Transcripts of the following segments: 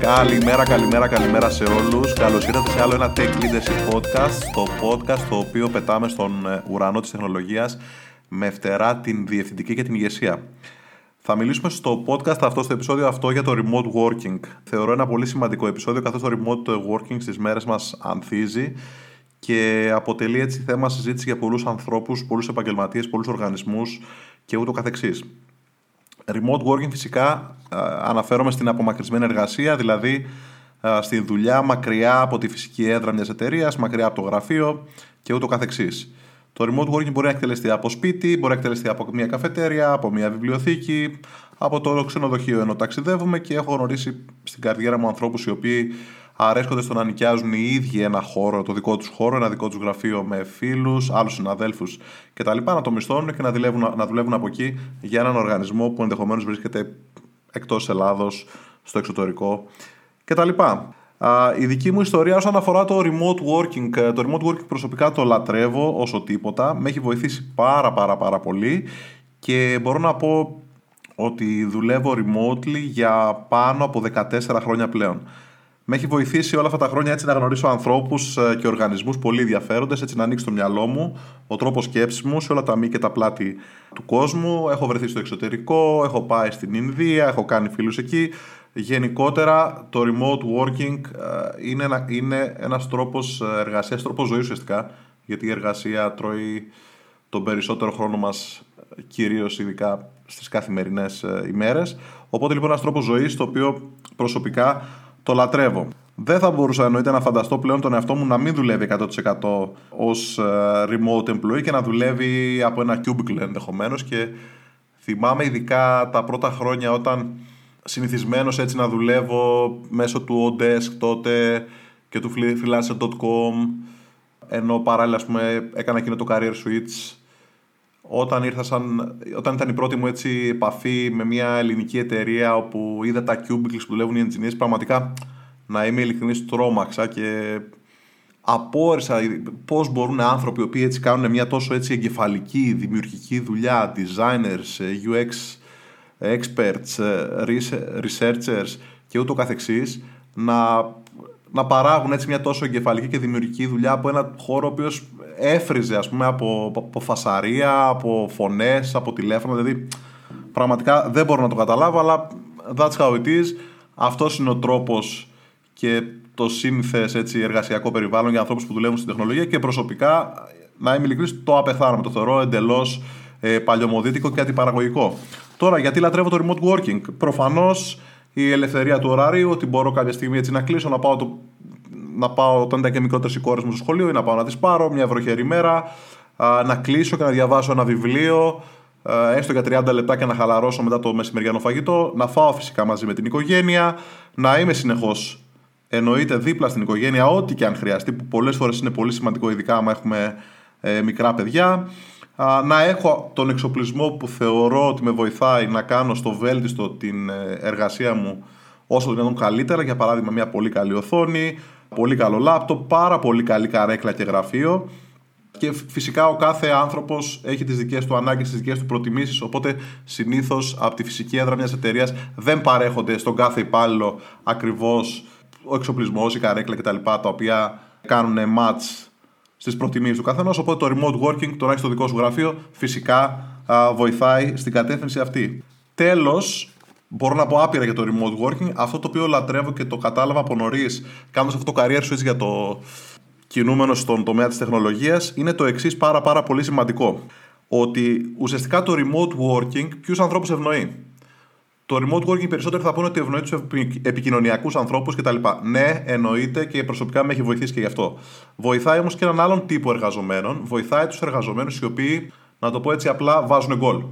Καλημέρα, καλημέρα, καλημέρα σε όλους. Καλώς ήρθατε σε άλλο ένα Tech Leadership Podcast, το podcast το οποίο πετάμε στον ε, ουρανό της τεχνολογίας με φτερά την διευθυντική και την ηγεσία. Θα μιλήσουμε στο podcast αυτό, στο επεισόδιο αυτό για το remote working. Θεωρώ ένα πολύ σημαντικό επεισόδιο καθώς το remote working στις μέρες μας ανθίζει και αποτελεί έτσι θέμα συζήτηση για πολλούς ανθρώπους, πολλούς επαγγελματίες, πολλούς οργανισμούς και ούτω καθεξής. Remote working φυσικά αναφέρομαι στην απομακρυσμένη εργασία, δηλαδή στη δουλειά μακριά από τη φυσική έδρα μιας εταιρείας, μακριά από το γραφείο και ούτω καθεξής. Το remote working μπορεί να εκτελεστεί από σπίτι, μπορεί να εκτελεστεί από μια καφετέρια, από μια βιβλιοθήκη, από το ξενοδοχείο ενώ ταξιδεύουμε και έχω γνωρίσει στην καριέρα μου ανθρώπους οι οποίοι αρέσκονται στο να νοικιάζουν οι ίδιοι ένα χώρο, το δικό τους χώρο, ένα δικό τους γραφείο με φίλους, άλλους συναδέλφους κτλ. Να το μισθώνουν και να δουλεύουν, να δουλεύουν από εκεί για έναν οργανισμό που ενδεχομένως βρίσκεται εκτός Ελλάδος, στο εξωτερικό κτλ. Η δική μου ιστορία όσον αφορά το remote working, ε, το remote working προσωπικά το λατρεύω όσο τίποτα, με έχει βοηθήσει πάρα πάρα πάρα πολύ και μπορώ να πω ότι δουλεύω remotely για πάνω από 14 χρόνια πλέον. Με έχει βοηθήσει όλα αυτά τα χρόνια έτσι να γνωρίσω ανθρώπους ε, και οργανισμούς πολύ ενδιαφέροντες, έτσι να ανοίξει το μυαλό μου, ο τρόπος σκέψης μου σε όλα τα μη και τα πλάτη του κόσμου. Έχω βρεθεί στο εξωτερικό, έχω πάει στην Ινδία, έχω κάνει φίλους εκεί. Γενικότερα το remote working ε, είναι, ένα, είναι ένας τρόπος ε, εργασίας, τρόπος ζωής ουσιαστικά, γιατί η εργασία τρώει τον περισσότερο χρόνο μας, κυρίως ειδικά στις καθημερινές ημέρες. Οπότε λοιπόν ένας τρόπος ζωής, το οποίο προσωπικά το λατρεύω. Δεν θα μπορούσα εννοείται να φανταστώ πλέον τον εαυτό μου να μην δουλεύει 100% ως ε, remote employee και να δουλεύει από ένα cubicle ενδεχομένως. και θυμάμαι ειδικά τα πρώτα χρόνια όταν συνηθισμένος έτσι να δουλεύω μέσω του Odesk τότε και του freelancer.com ενώ παράλληλα ας πούμε, έκανα εκείνο το career switch όταν, ήρθα σαν, όταν ήταν η πρώτη μου έτσι επαφή με μια ελληνική εταιρεία όπου είδα τα cubicles που δουλεύουν οι engineers, πραγματικά να είμαι ειλικρινής τρόμαξα και απόρρισα πώς μπορούν άνθρωποι οι οποίοι έτσι κάνουν μια τόσο έτσι εγκεφαλική, δημιουργική δουλειά, designers, UX experts, researchers και ούτω καθεξής, να, να παράγουν έτσι μια τόσο εγκεφαλική και δημιουργική δουλειά από ένα χώρο ο οποίος έφριζε ας πούμε από, από φασαρία, από φωνές, από τηλέφωνα, δηλαδή πραγματικά δεν μπορώ να το καταλάβω αλλά that's how it is. Αυτός είναι ο τρόπος και το σύνθες έτσι, εργασιακό περιβάλλον για ανθρώπους που δουλεύουν στην τεχνολογία και προσωπικά, να είμαι ειλικρινής, το απεθάνομαι. Το θεωρώ εντελώς ε, παλιωμοδίτικο και αντιπαραγωγικό. Τώρα, γιατί λατρεύω το remote working; Προφανώς η ελευθερία του ωραρίου, ότι μπορώ κάποια στιγμή έτσι να κλείσω, να πάω το να πάω όταν ήταν και μικρότερε οι κόρε μου στο σχολείο ή να πάω να τι πάρω μια βροχερή μέρα, να κλείσω και να διαβάσω ένα βιβλίο, έστω για 30 λεπτά και να χαλαρώσω μετά το μεσημεριανό φαγητό, να φάω φυσικά μαζί με την οικογένεια, να είμαι συνεχώς εννοείται δίπλα στην οικογένεια, ό,τι και αν χρειαστεί, που πολλές φορές είναι πολύ σημαντικό, ειδικά άμα έχουμε ε, μικρά παιδιά. Να έχω τον εξοπλισμό που θεωρώ ότι με βοηθάει να κάνω στο βέλτιστο την ε, εργασία μου όσο δυνατόν καλύτερα. Για παράδειγμα, μια πολύ καλή οθόνη, πολύ καλό λάπτοπ, πάρα πολύ καλή καρέκλα και γραφείο. Και φυσικά ο κάθε άνθρωπος έχει τις δικές του ανάγκες, τις δικές του προτιμήσεις. Οπότε συνήθως από τη φυσική έδρα μιας εταιρείας δεν παρέχονται στον κάθε υπάλληλο ακριβώς ο εξοπλισμός, η καρέκλα κτλ. τα οποία κάνουν match στις προτιμήσεις του καθενός. Οπότε το remote working, το να έχεις στο δικό σου γραφείο, φυσικά βοηθάει στην κατεύθυνση αυτή. Τέλος, Μπορώ να πω άπειρα για το remote working. Αυτό το οποίο λατρεύω και το κατάλαβα από νωρίς, κάνοντας αυτό το career switch για το κινούμενο στον τομέα της τεχνολογίας, είναι το εξής πάρα, πάρα πολύ σημαντικό. Ότι ουσιαστικά το remote working ποιους ανθρώπους ευνοεί; Το remote working περισσότερο θα πούνε ότι ευνοεί τους επικοινωνιακούς ανθρώπους κτλ. Ναι, εννοείται και προσωπικά με έχει βοηθήσει και γι' αυτό. Βοηθάει όμως και έναν άλλον τύπο εργαζομένων. Βοηθάει τους εργαζομένους οι οποίοι, να το πω έτσι απλά, βάζουν γκολ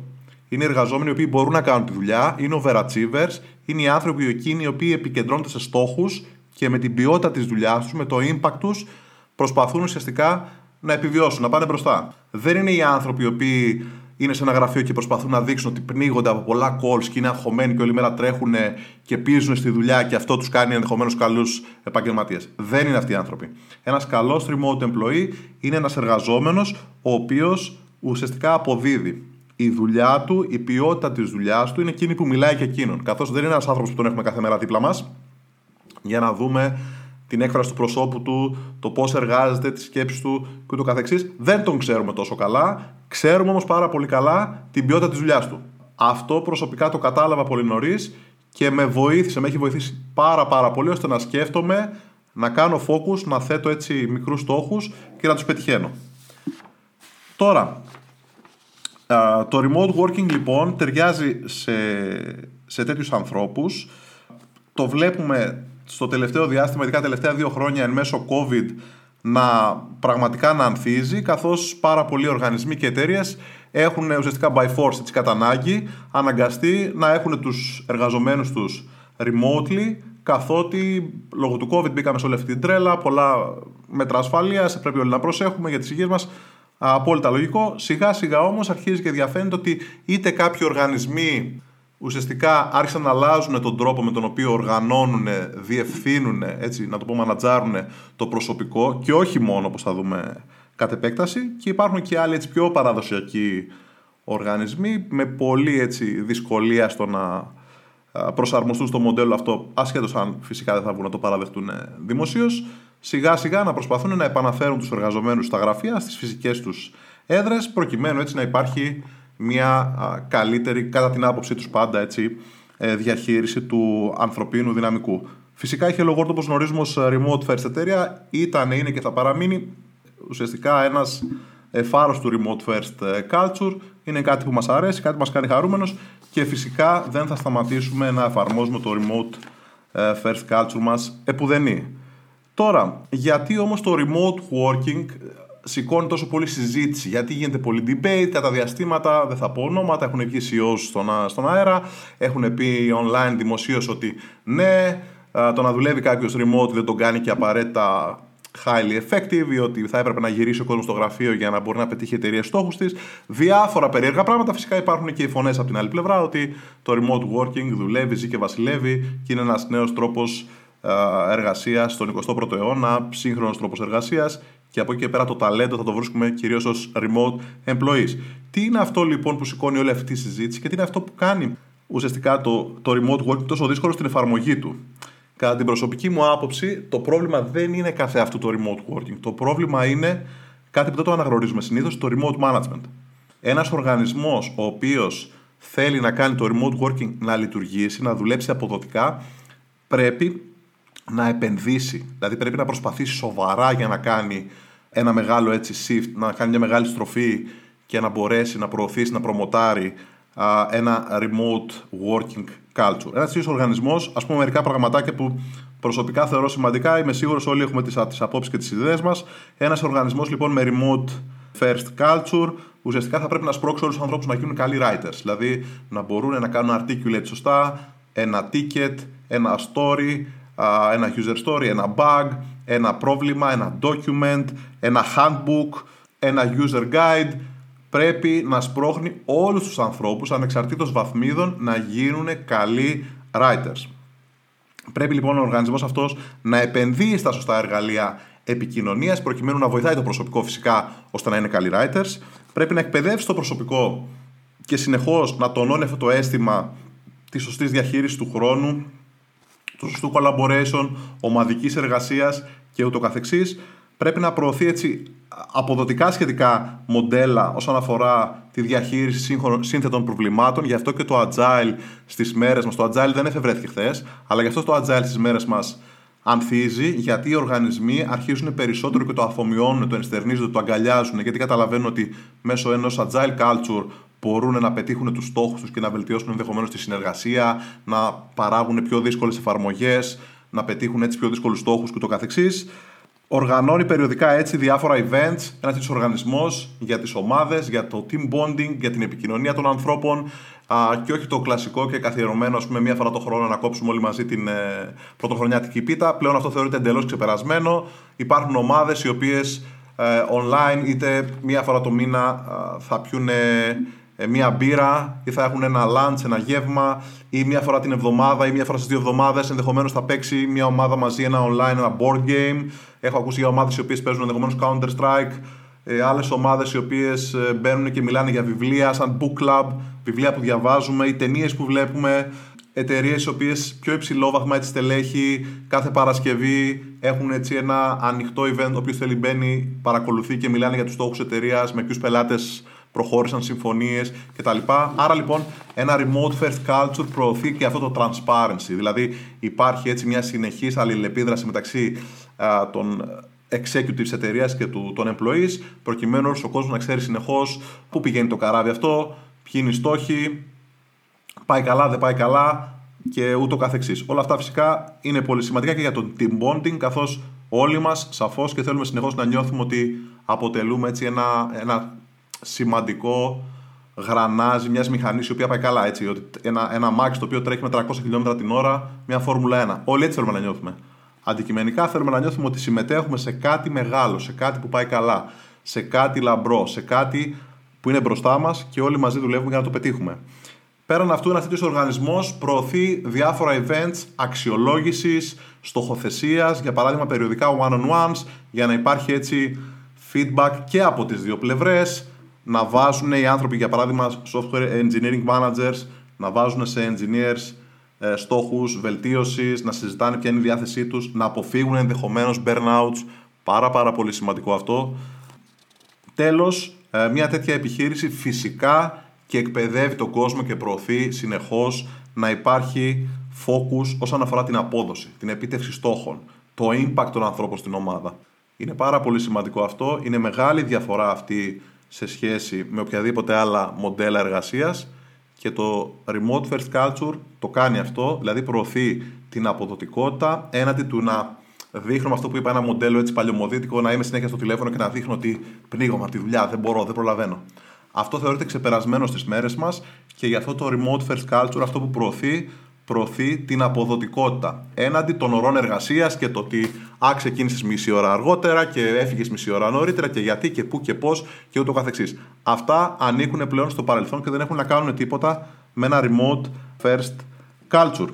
είναι εργαζόμενοι οι οποίοι μπορούν να κάνουν τη δουλειά, είναι overachievers, είναι οι άνθρωποι εκείνοι οι οποίοι επικεντρώνονται σε στόχους και με την ποιότητα της δουλειάς τους, με το impact τους, προσπαθούν ουσιαστικά να επιβιώσουν, να πάνε μπροστά. Δεν είναι οι άνθρωποι οι οποίοι είναι σε ένα γραφείο και προσπαθούν να δείξουν ότι πνίγονται από πολλά calls και είναι αγχωμένοι και όλη μέρα τρέχουν και πίζουν στη δουλειά και αυτό τους κάνει ενδεχομένως καλούς επαγγελματίες. Δεν είναι αυτοί οι άνθρωποι. Ένας καλός remote employee είναι ένας εργαζόμενος ο οποίος ουσιαστικά αποδίδει η δουλειά του, η ποιότητα της δουλειάς του είναι εκείνη που μιλάει και εκείνον. Καθώς δεν είναι ένας άνθρωπος που τον έχουμε κάθε μέρα δίπλα μας, για να δούμε την έκφραση του προσώπου του, το πώς εργάζεται, τις σκέψεις του και το καθεξής. Δεν τον ξέρουμε τόσο καλά, ξέρουμε όμως πάρα πολύ καλά την ποιότητα της δουλειάς του. Αυτό προσωπικά το κατάλαβα πολύ νωρίς και με βοήθησε, με έχει βοηθήσει πάρα πάρα πολύ ώστε να σκέφτομαι, να κάνω focus, να θέτω έτσι μικρούς στόχους και να τους πετυχαίνω. Τώρα, το remote working λοιπόν ταιριάζει σε, σε τέτοιους ανθρώπους. Το βλέπουμε στο τελευταίο διάστημα, ειδικά τελευταία δύο χρόνια εν μέσω COVID, να πραγματικά να ανθίζει, καθώς πάρα πολλοί οργανισμοί και εταιρείες έχουν ουσιαστικά by force, έτσι κατά ανάγκη, αναγκαστεί να έχουν τους εργαζομένους τους remotely, καθότι λόγω του COVID μπήκαμε σε όλη αυτή την τρέλα, πολλά μέτρα ασφαλείας, πρέπει όλοι να προσέχουμε για τις υγείες μας, απόλυτα λογικό. Σιγά σιγά όμως αρχίζει και διαφαίνεται ότι είτε κάποιοι οργανισμοί ουσιαστικά άρχισαν να αλλάζουν τον τρόπο με τον οποίο οργανώνουν, διευθύνουν, έτσι, να το πω μανατζάρουν το προσωπικό και όχι μόνο όπως θα δούμε κατ' επέκταση και υπάρχουν και άλλοι έτσι, πιο παραδοσιακοί οργανισμοί με πολύ έτσι, δυσκολία στο να προσαρμοστούν στο μοντέλο αυτό ασχέτως αν φυσικά δεν θα βγουν να το παραδεχτούν δημοσίως. Σιγά σιγά να προσπαθούν να επαναφέρουν τους εργαζομένους στα γραφεία, στις φυσικές τους έδρες προκειμένου έτσι να υπάρχει μια καλύτερη, κατά την άποψή τους πάντα, έτσι, ε, διαχείριση του ανθρωπίνου δυναμικού. Φυσικά η Hello World, όπως γνωρίζουμε ως remote first εταιρεία, ήταν, είναι και θα παραμείνει ουσιαστικά ένας ε, φάρος του remote first ε, culture. Είναι κάτι που μας αρέσει, κάτι που μας κάνει χαρούμενος και φυσικά δεν θα σταματήσουμε να εφαρμόζουμε το remote first culture μας επουδενή. Τώρα, γιατί όμως το remote working σηκώνει τόσο πολύ συζήτηση; Γιατί γίνεται πολύ debate κατά διαστήματα, δεν θα πω ονόματα, έχουν βγει CEOs στον, στον αέρα, έχουν πει online δημοσίως ότι ναι, το να δουλεύει κάποιος remote δεν τον κάνει και απαραίτητα highly effective ή ότι θα έπρεπε να γυρίσει ο κόσμος στο γραφείο για να μπορεί να πετύχει η εταιρεία στόχους της. Διάφορα περίεργα πράγματα. Φυσικά υπάρχουν και οι φωνές από την άλλη πλευρά ότι το remote working δουλεύει, ζει και βασιλεύει και είναι ένας νέος τρόπος εργασία στον 21ο αιώνα, σύγχρονος τρόπος εργασίας και από εκεί και πέρα το ταλέντο θα το βρίσκουμε κυρίως ως remote employees. Τι είναι αυτό λοιπόν που σηκώνει όλη αυτή τη συζήτηση και τι είναι αυτό που κάνει ουσιαστικά το, το remote working τόσο δύσκολο στην εφαρμογή του; Κατά την προσωπική μου άποψη, το πρόβλημα δεν είναι κάθε αυτό το remote working. Το πρόβλημα είναι κάτι που δεν το αναγνωρίζουμε συνήθως, το remote management. Ένας οργανισμός ο οποίος θέλει να κάνει το remote working να λειτουργήσει, να δουλέψει αποδοτικά, πρέπει να επενδύσει. Δηλαδή πρέπει να προσπαθήσει σοβαρά για να κάνει ένα μεγάλο έτσι shift, να κάνει μια μεγάλη στροφή και να μπορέσει να προωθήσει, να προμοτάρει ένα remote working culture. Ένας τέτοιος οργανισμός, ας πούμε, μερικά πραγματάκια που προσωπικά θεωρώ σημαντικά, είμαι σίγουρος όλοι έχουμε τις απόψεις και τις ιδέες μας. Ένας οργανισμός λοιπόν με remote first culture, ουσιαστικά θα πρέπει να σπρώξει όλους τους ανθρώπους να γίνουν καλοί writers. Δηλαδή να μπορούν να κάνουν articulate σωστά, ένα ticket, ένα story, ένα user story, ένα bug, ένα πρόβλημα, ένα document, ένα handbook, ένα user guide. Πρέπει να σπρώχνει όλους τους ανθρώπους ανεξαρτήτως βαθμίδων να γίνουν καλοί writers. Πρέπει λοιπόν ο οργανισμός αυτός να επενδύει στα σωστά εργαλεία επικοινωνίας προκειμένου να βοηθάει το προσωπικό φυσικά ώστε να είναι καλοί writers. Πρέπει να εκπαιδεύσει το προσωπικό και συνεχώς να τονώνει αυτό το αίσθημα της σωστής διαχείρισης του χρόνου του σωστού collaboration, ομαδικής εργασίας και ούτω καθεξής. Πρέπει να προωθεί έτσι αποδοτικά σχετικά μοντέλα όσον αφορά τη διαχείριση σύνθετων προβλημάτων. Γι' αυτό και το Agile στις μέρες μας, το Agile δεν εφευρέθηκε χθες, αλλά γι' αυτό το Agile στις μέρες μας ανθίζει, γιατί οι οργανισμοί αρχίζουν περισσότερο και το αφομοιώνουν, το ενστερνίζονται, το αγκαλιάζουν, γιατί καταλαβαίνουν ότι μέσω ενός Agile culture μπορούν να πετύχουν τους στόχους τους και να βελτιώσουν ενδεχομένως τη συνεργασία, να παράγουν πιο δύσκολες εφαρμογές, να πετύχουν έτσι πιο δύσκολους στόχους και το καθεξής. Οργανώνει περιοδικά έτσι διάφορα events, ένας τέτοιος οργανισμός για τις ομάδες, για το team bonding, για την επικοινωνία των ανθρώπων α, και όχι το κλασικό και καθιερωμένο, ας πούμε, μία φορά το χρόνο να κόψουμε όλοι μαζί την ε, πρωτοχρονιάτικη πίτα. Πλέον αυτό θεωρείται εντελώς ξεπερασμένο. Υπάρχουν ομάδες οι οποίες ε, online είτε μία φορά το μήνα θα πιούν ε, μία μπύρα ή θα έχουν ένα lunch, ένα γεύμα ή μία φορά την εβδομάδα ή μία φορά στις δύο εβδομάδες. Ενδεχομένως θα παίξει μία ομάδα μαζί ένα online, ένα board game. Έχω ακούσει για ομάδες οι οποίες παίζουν ενδεχομένως Counter-Strike. Ε, Άλλες ομάδες οι οποίες ε, μπαίνουν και μιλάνε για βιβλία, σαν book club, βιβλία που διαβάζουμε ή ταινίες που βλέπουμε. εταιρείες οι οποίες πιο υψηλό βαθμό έτσι στελέχη κάθε Παρασκευή έχουν έτσι ένα ανοιχτό event. Όποιο θέλει μπαίνει, παρακολουθεί και μιλάνε για τους στόχους εταιρείας, με ποιους πελάτες προχώρησαν συμφωνίες κτλ. Άρα λοιπόν ένα remote first culture προωθεί και αυτό το transparency. Δηλαδή υπάρχει έτσι μια συνεχής αλληλεπίδραση μεταξύ α, των executives εταιρείας και του, των employees, προκειμένους ο κόσμος να ξέρει συνεχώς πού πηγαίνει το καράβι αυτό, ποιοι είναι οι στόχοι, πάει καλά, δεν πάει καλά και ούτω καθεξής. Όλα αυτά φυσικά είναι πολύ σημαντικά και για το team bonding, καθώς όλοι μας σαφώς και θέλουμε συνεχώς να νιώθουμε ότι αποτελούμε έτσι ένα, ένα σημαντικό γρανάζι μιας μηχανής η οποία πάει καλά. Έτσι, ότι ένα, ένα μάξι το οποίο τρέχει με 300 χιλιόμετρα την ώρα, μια Φόρμουλα 1. Όλοι έτσι θέλουμε να νιώθουμε. Αντικειμενικά θέλουμε να νιώθουμε ότι συμμετέχουμε σε κάτι μεγάλο, σε κάτι που πάει καλά, σε κάτι λαμπρό, σε κάτι που είναι μπροστά μας και όλοι μαζί δουλεύουμε για να το πετύχουμε. Πέραν αυτού, ένας τέτοιος οργανισμός προωθεί διάφορα events αξιολόγησης, στοχοθεσίας, για παράδειγμα περιοδικά one-on-ones, για να υπάρχει έτσι feedback και από τις δύο πλευρές, να βάζουν οι άνθρωποι, για παράδειγμα, software engineering managers, να βάζουν σε engineers ε, στόχους βελτίωσης, να συζητάνε ποια είναι η διάθεσή τους, να αποφύγουν ενδεχομένως burnouts, πάρα πάρα πολύ σημαντικό αυτό. Τέλος, ε, μια τέτοια επιχείρηση φυσικά και εκπαιδεύει τον κόσμο και προωθεί συνεχώς να υπάρχει focus όσον αφορά την απόδοση, την επίτευξη στόχων, το impact των ανθρώπων στην ομάδα. Είναι πάρα πολύ σημαντικό αυτό, είναι μεγάλη διαφορά αυτή σε σχέση με οποιαδήποτε άλλα μοντέλα εργασίας και το remote first culture το κάνει αυτό, δηλαδή προωθεί την αποδοτικότητα έναντι του να δείχνω αυτό που είπα ένα μοντέλο έτσι παλιωμοδίτικο να είμαι συνέχεια στο τηλέφωνο και να δείχνω ότι πνίγομαι από τη δουλειά, δεν μπορώ, δεν προλαβαίνω. Αυτό θεωρείται ξεπερασμένο στις μέρες μας και γι' αυτό το remote first culture αυτό που προωθεί προωθεί την αποδοτικότητα έναντι των ωρών εργασίας και το ότι α, ξεκίνησες μισή ώρα αργότερα και έφυγες μισή ώρα νωρίτερα και γιατί και πού και πώς και ούτω καθεξής. Αυτά ανήκουν πλέον στο παρελθόν και δεν έχουν να κάνουν τίποτα με ένα remote first culture.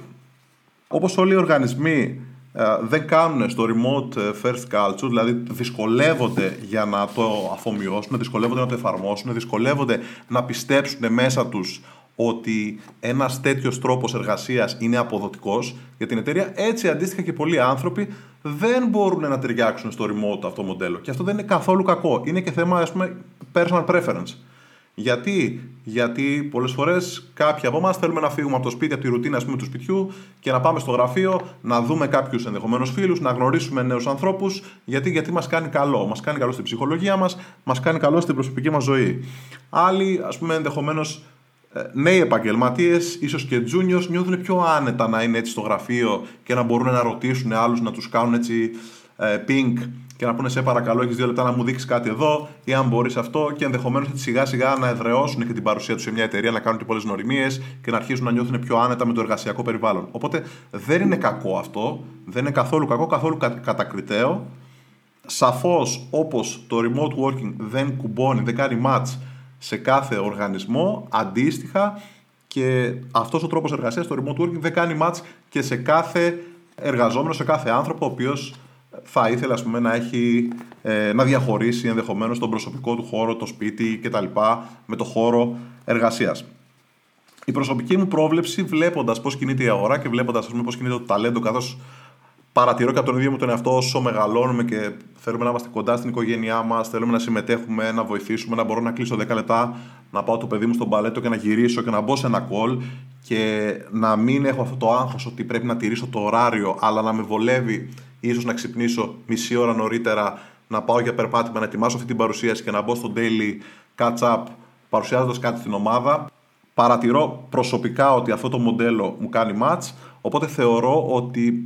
Όπως όλοι οι οργανισμοί ε, δεν κάνουν στο remote first culture, δηλαδή δυσκολεύονται για να το αφομοιώσουν, δυσκολεύονται να το εφαρμόσουν, δυσκολεύονται να πιστέψουν μέσα τους ότι ένας τέτοιος τρόπος εργασίας είναι αποδοτικός για την εταιρεία, έτσι αντίστοιχα και πολλοί άνθρωποι δεν μπορούν να ταιριάξουν στο remote αυτό το μοντέλο. Και αυτό δεν είναι καθόλου κακό. Είναι και θέμα, ας πούμε, personal preference. Γιατί, Γιατί πολλές φορές κάποιοι από εμάς θέλουμε να φύγουμε από το σπίτι, από τη ρουτίνα ας πούμε, του σπιτιού και να πάμε στο γραφείο, να δούμε κάποιους ενδεχομένως φίλους, να γνωρίσουμε νέους ανθρώπους. Γιατί, γιατί μας κάνει καλό. Μας κάνει καλό στην ψυχολογία μας, μας κάνει καλό στην προσωπική μας ζωή. Άλλοι, ας πούμε, ενδεχομένως ε, νέοι επαγγελματίες, ίσως και juniors, νιώθουν πιο άνετα να είναι έτσι στο γραφείο και να μπορούν να ρωτήσουν άλλους, να τους κάνουν έτσι ε, ping και να πούνε σε παρακαλώ, έχεις δύο λεπτά να μου δείξεις κάτι εδώ, ή αν μπορείς αυτό, και ενδεχομένως σιγά σιγά να εδραιώσουν και την παρουσία τους σε μια εταιρεία, να κάνουν και πολλές γνωριμίες και να αρχίσουν να νιώθουν πιο άνετα με το εργασιακό περιβάλλον. Οπότε δεν είναι κακό αυτό, δεν είναι καθόλου κακό, καθόλου κατακριτέο. Σαφώς όπως το remote working δεν κουμπώνει, δεν κάνει match σε κάθε οργανισμό αντίστοιχα και αυτός ο τρόπος εργασίας, το remote working, δεν κάνει match και σε κάθε εργαζόμενο, σε κάθε άνθρωπο ο οποίος θα ήθελε ας πούμε, να, έχει, ε, να διαχωρίσει ενδεχομένως τον προσωπικό του χώρο, το σπίτι κτλ. με το χώρο εργασίας. Η προσωπική μου πρόβλεψη, βλέποντας πώς κινείται η αγορά και βλέποντας πώς κινείται το ταλέντο, καθώς παρατηρώ και από τον ίδιο μου τον εαυτό όσο μεγαλώνουμε και θέλουμε να είμαστε κοντά στην οικογένειά μας, θέλουμε να συμμετέχουμε, να βοηθήσουμε, να μπορώ να κλείσω 10 λεπτά, να πάω το παιδί μου στον παλέτο και να γυρίσω και να μπω σε ένα call και να μην έχω αυτό το άγχος ότι πρέπει να τηρήσω το ωράριο, αλλά να με βολεύει ίσως να ξυπνήσω μισή ώρα νωρίτερα, να πάω για περπάτημα, να ετοιμάσω αυτή την παρουσίαση και να μπω στο daily catch up παρουσιάζοντας κάτι στην ομάδα. Παρατηρώ προσωπικά ότι αυτό το μοντέλο μου κάνει match, οπότε θεωρώ ότι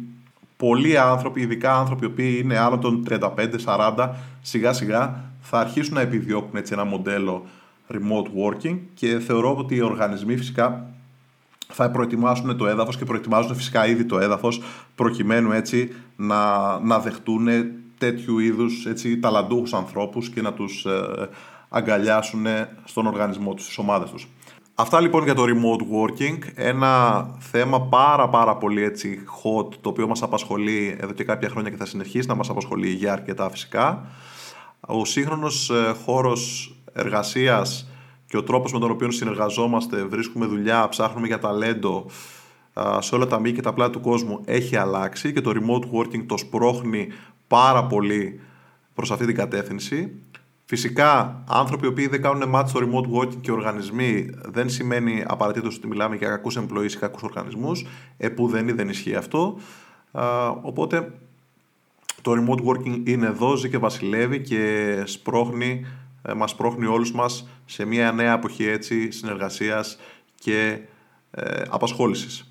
πολλοί άνθρωποι, ειδικά άνθρωποι που είναι άνω των 35-40, σιγά σιγά θα αρχίσουν να επιδιώκουν έτσι ένα μοντέλο remote working και θεωρώ ότι οι οργανισμοί φυσικά θα προετοιμάσουν το έδαφος και προετοιμάζουν φυσικά ήδη το έδαφος προκειμένου έτσι να, να δεχτούν τέτοιου είδους έτσι, ταλαντούχους ανθρώπους και να τους ε, αγκαλιάσουν στον οργανισμό τους, στις ομάδες τους. Αυτά λοιπόν για το remote working, ένα θέμα πάρα πάρα πολύ έτσι hot, το οποίο μας απασχολεί εδώ και κάποια χρόνια και θα συνεχίσει να μας απασχολεί για αρκετά φυσικά. Ο σύγχρονος ε, χώρος εργασίας και ο τρόπος με τον οποίο συνεργαζόμαστε, βρίσκουμε δουλειά, ψάχνουμε για ταλέντο, σε όλα τα μήκη και τα πλάτη του κόσμου έχει αλλάξει και το remote working το σπρώχνει πάρα πολύ προς αυτή την κατεύθυνση. Φυσικά, άνθρωποι οι οποίοι δεν κάνουν match στο remote working και οργανισμοί δεν σημαίνει απαραίτητος ότι μιλάμε για κακούς employees ή κακούς οργανισμούς. Επουδενή δεν ισχύει αυτό. Οπότε το remote working είναι εδώ, ζει και βασιλεύει και σπρώχνει, ε, μας σπρώχνει όλους μας σε μια νέα εποχή έτσι, συνεργασίας και ε, απασχόλησης.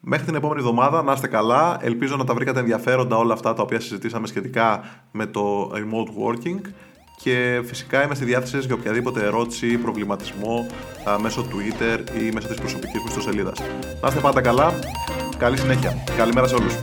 Μέχρι την επόμενη εβδομάδα να είστε καλά. Ελπίζω να τα βρήκατε ενδιαφέροντα όλα αυτά τα οποία συζητήσαμε σχετικά με το remote working και φυσικά είμαι στη διάθεση για οποιαδήποτε ερώτηση ή προβληματισμό α, μέσω Twitter ή μέσω της προσωπικής μου ιστοσελίδας. Να είστε πάντα καλά. Καλή συνέχεια. Καλημέρα σε όλους.